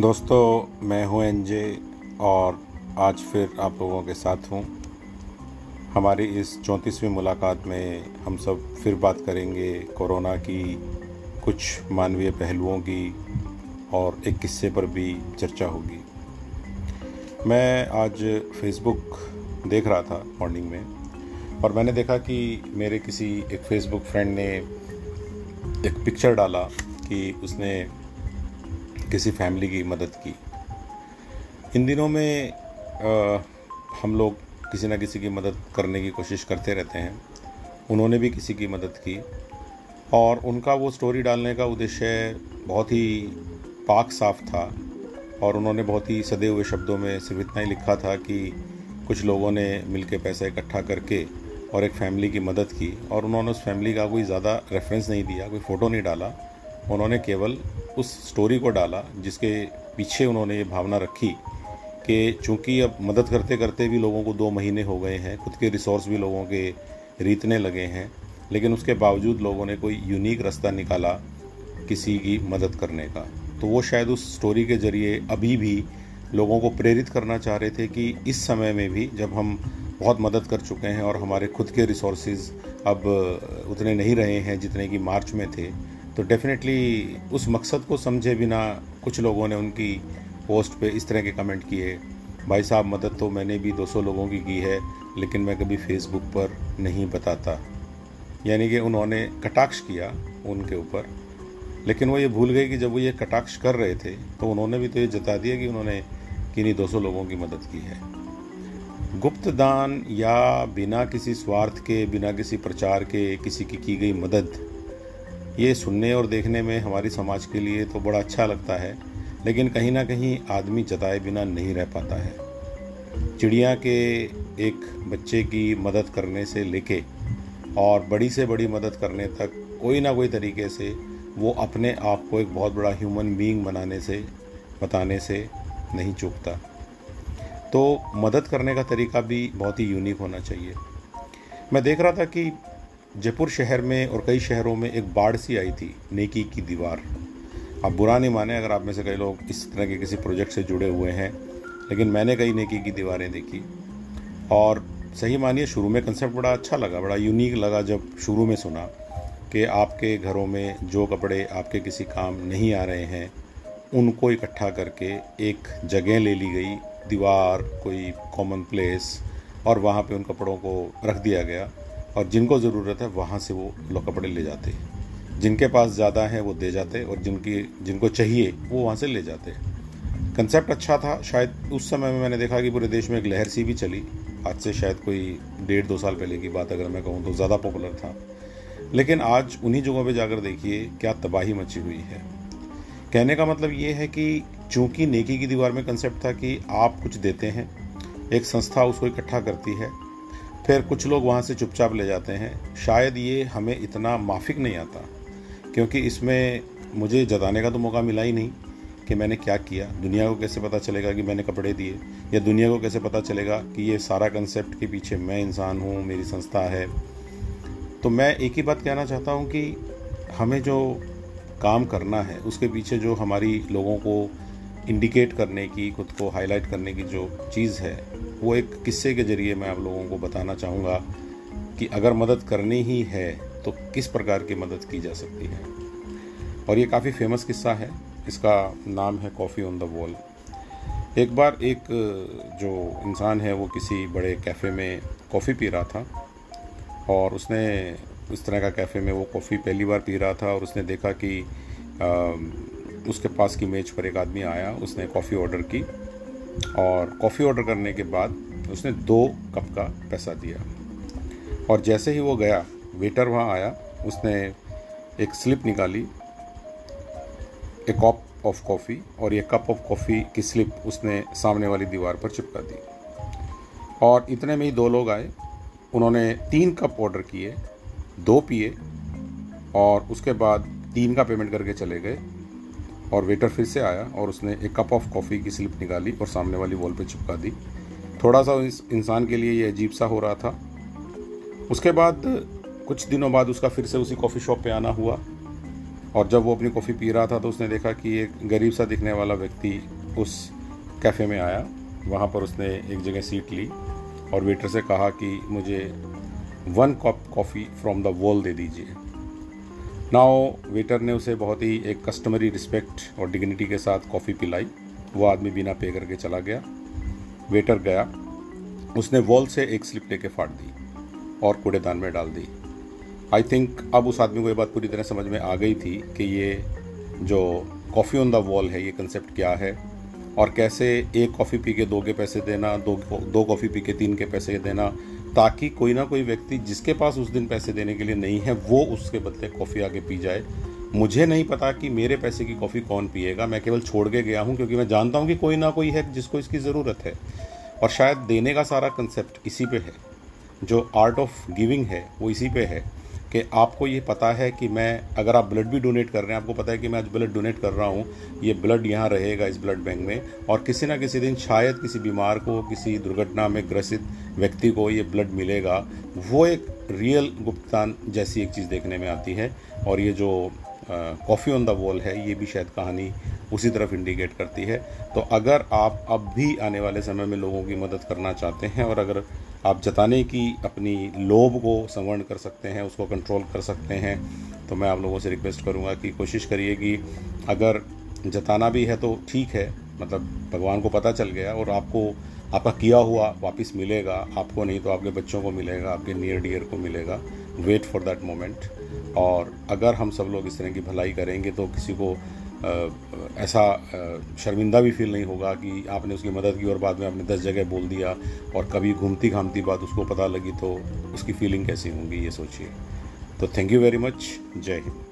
दोस्तों, मैं हूँ एनजे और आज फिर आप लोगों के साथ हूँ। हमारी इस चौंतीसवीं मुलाकात में हम सब फिर बात करेंगे कोरोना की कुछ मानवीय पहलुओं की और एक किस्से पर भी चर्चा होगी। मैं आज फेसबुक देख रहा था मॉर्निंग में और मैंने देखा कि मेरे किसी एक फेसबुक फ्रेंड ने एक पिक्चर डाला कि उसने किसी फैमिली की मदद की। इन दिनों में आ, हम लोग किसी न किसी की मदद करने की कोशिश करते रहते हैं। उन्होंने भी किसी की मदद की। और उनका वो स्टोरी डालने का उद्देश्य बहुत ही पाक साफ़ था। और उन्होंने बहुत ही सदे हुए शब्दों में सिर्फ़ इतना ही लिखा था कि कुछ लोगों ने मिलकर पैसा इकट्ठा करके और एक फैमिली की मदद की। और उन्होंने उस फैमिली का कोई ज़्यादा रेफरेंस नहीं दिया कोई फ़ोटो नहीं डाला। उन्होंने केवल उस स्टोरी को डाला जिसके पीछे उन्होंने ये भावना रखी कि चूँकि अब मदद करते करते भी लोगों को दो महीने हो गए हैं, खुद के रिसोर्स भी लोगों के रीतने लगे हैं, लेकिन उसके बावजूद लोगों ने कोई यूनिक रास्ता निकाला किसी की मदद करने का। तो वो शायद उस स्टोरी के ज़रिए अभी भी लोगों को प्रेरित करना चाह रहे थे कि इस समय में भी जब हम बहुत मदद कर चुके हैं और हमारे खुद के रिसोर्सेज अब उतने नहीं रहे हैं जितने कि मार्च में थे तो डेफिनेटली उस मकसद को समझे बिना कुछ लोगों ने उनकी पोस्ट पे इस तरह के कमेंट किए। भाई साहब, मदद तो मैंने भी 200 लोगों की की है, लेकिन मैं कभी फेसबुक पर नहीं बताता। यानी कि उन्होंने कटाक्ष किया उनके ऊपर। लेकिन वो ये भूल गए कि जब वो ये कटाक्ष कर रहे थे तो उन्होंने भी तो ये जता दिया कि उन्होंने किन्हीं 200 लोगों की मदद की है। गुप्त दान या बिना किसी स्वार्थ के, बिना किसी प्रचार के किसी की की गई मदद ये सुनने और देखने में हमारी समाज के लिए तो बड़ा अच्छा लगता है, लेकिन कहीं ना कहीं आदमी जताए बिना नहीं रह पाता है। चिड़िया के एक बच्चे की मदद करने से लेके और बड़ी से बड़ी मदद करने तक कोई ना कोई तरीके से वो अपने आप को एक बहुत बड़ा ह्यूमन बीइंग बनाने से, बताने से नहीं चूकता। तो मदद करने का तरीका भी बहुत ही यूनिक होना चाहिए। मैं देख रहा था कि जयपुर शहर में और कई शहरों में एक बाढ़ सी आई थी, नेकी की दीवार। आप बुरा नहीं माने अगर आप में से कई लोग इस तरह के किसी प्रोजेक्ट से जुड़े हुए हैं, लेकिन मैंने कई नेकी की दीवारें देखी। और सही मानिए, शुरू में कंसेप्ट बड़ा अच्छा लगा, बड़ा यूनिक लगा जब शुरू में सुना कि आपके घरों में जो कपड़े आपके किसी काम नहीं आ रहे हैं, उनको इकट्ठा करके एक जगह ले ली गई, दीवार, कोई कॉमन प्लेस और वहाँ पे उन कपड़ों को रख दिया गया। और जिनको ज़रूरत है वहाँ से वो लोग कपड़े ले जाते जिनके पास ज़्यादा है वो दे जाते और जिनकी, जिनको चाहिए वो वहाँ से ले जाते कंसेप्ट अच्छा था, शायद उस समय में मैंने देखा कि पूरे देश में एक लहर सी भी चली। आज से शायद कोई डेढ़ दो साल पहले की बात अगर मैं कहूँ तो ज़्यादा पॉपुलर था। लेकिन आज उन्हीं जगहों पे जाकर देखिए क्या तबाही मची हुई है। कहने का मतलब ये है कि चूँकि नेकी की दीवार में कंसेप्ट था कि आप कुछ देते हैं, एक संस्था उसको इकट्ठा करती है फिर कुछ लोग वहाँ से चुपचाप ले जाते हैं। शायद ये हमें इतना माफिक नहीं आता, क्योंकि इसमें मुझे जताने का तो मौका मिला ही नहीं कि मैंने क्या किया। दुनिया को कैसे पता चलेगा कि मैंने कपड़े दिए, या दुनिया को कैसे पता चलेगा कि ये सारा कंसेप्ट के पीछे मैं इंसान हूँ, मेरी संस्था है। तो मैं एक ही बात कहना चाहता हूँ कि हमें जो काम करना है, उसके पीछे जो हमारी लोगों को इंडिकेट करने की, खुद को हाईलाइट करने की जो चीज़ है वो एक किस्से के ज़रिए मैं आप लोगों को बताना चाहूँगा कि अगर मदद करनी ही है तो किस प्रकार की मदद की जा सकती है? और ये काफ़ी फ़ेमस किस्सा है। इसका नाम है कॉफ़ी ऑन द वॉल एक बार एक जो इंसान है वो किसी बड़े कैफ़े में कॉफ़ी पी रहा था और उसने इस तरह का कैफ़े में वो कॉफ़ी पहली बार पी रहा था और उसने देखा कि आ, उसके पास की मेज पर एक आदमी आया उसने कॉफ़ी ऑर्डर की और कॉफ़ी ऑर्डर करने के बाद उसने दो कप का पैसा दिया। और जैसे ही वो गया, वेटर वहाँ आया, उसने एक स्लिप निकाली, एक कप ऑफ़ कॉफ़ी और ये कप ऑफ़ कॉफ़ी की स्लिप उसने सामने वाली दीवार पर चिपका दी। और इतने में ही दो लोग आए, उन्होंने तीन कप ऑर्डर किए, दो पिए और उसके बाद तीन का पेमेंट करके चले गए। और वेटर फिर से आया और उसने एक कप ऑफ़ कॉफ़ी की स्लिप निकाली और सामने वाली वॉल पर चिपका दी। थोड़ा सा इस इंसान के लिए ये अजीब सा हो रहा था। उसके बाद, कुछ दिनों बाद उसका फिर से उसी कॉफ़ी शॉप पे आना हुआ और जब वो अपनी कॉफ़ी पी रहा था तो उसने देखा कि एक गरीब सा दिखने वाला व्यक्ति उस कैफ़े में आया। वहाँ पर उसने एक जगह सीट ली और वेटर से कहा कि मुझे one cup coffee from the wall दे दीजिए। नाउ वेटर ने उसे बहुत ही एक कस्टमरी रिस्पेक्ट और डिग्निटी के साथ कॉफ़ी पिलाई। वो आदमी बिना पे करके चला गया। वेटर गया। उसने वॉल से एक स्लिप लेके फाड़ दी और कूड़ेदान में डाल दी। आई थिंक अब उस आदमी को ये बात पूरी तरह समझ में आ गई थी कि ये जो कॉफ़ी ऑन द वॉल है, ये कंसेप्ट क्या है और कैसे एक कॉफ़ी पी के दो के पैसे देना, दो दो कॉफ़ी पी के तीन के पैसे देना ताकि कोई ना कोई व्यक्ति जिसके पास उस दिन पैसे देने के लिए नहीं है, वो उसके बदले कॉफ़ी आगे पी जाए। मुझे नहीं पता कि मेरे पैसे की कॉफ़ी कौन पिएगा। मैं केवल छोड़ के गया हूँ क्योंकि मैं जानता हूँ कि कोई ना कोई है जिसको इसकी ज़रूरत है। और शायद देने का सारा कंसेप्ट इसी पे है। जो आर्ट ऑफ़ गिविंग है, वो इसी पे है। कि आपको ये पता है कि मैं, अगर आप ब्लड भी डोनेट कर रहे हैं, आपको पता है कि मैं आज ब्लड डोनेट कर रहा हूँ, ये ब्लड यहाँ रहेगा इस ब्लड बैंक में। और किसी ना किसी दिन शायद किसी बीमार को, किसी दुर्घटना में ग्रसित व्यक्ति को ये ब्लड मिलेगा। वो एक रियल गुप्तान जैसी एक चीज़ देखने में आती है। और ये जो कॉफ़ी ऑन द वॉल है, ये भी शायद कहानी उसी तरफ़ इंडिकेट करती है। तो अगर आप अब भी आने वाले समय में लोगों की मदद करना चाहते हैं और अगर आप जताने की अपनी लोभ को संवर्ण कर सकते हैं, उसको कंट्रोल कर सकते हैं तो मैं आप लोगों से रिक्वेस्ट करूँगा कि कोशिश करिए कि अगर जताना भी है तो ठीक है मतलब भगवान को पता चल गया और आपको, आपका किया हुआ वापस मिलेगा, आपको नहीं तो आपके बच्चों को मिलेगा, आपके नियर डियर को मिलेगा। वेट फॉर दैट मोमेंट और अगर हम सब लोग इस तरह की भलाई करेंगे तो किसी को ऐसा शर्मिंदा भी फील नहीं होगा कि आपने उसकी मदद की और बाद में आपने दस जगह बोल दिया और कभी घूमती घामती बात उसको पता लगी तो उसकी फीलिंग कैसी होंगी, ये सोचिए। तो थैंक यू वेरी मच जय हिंद।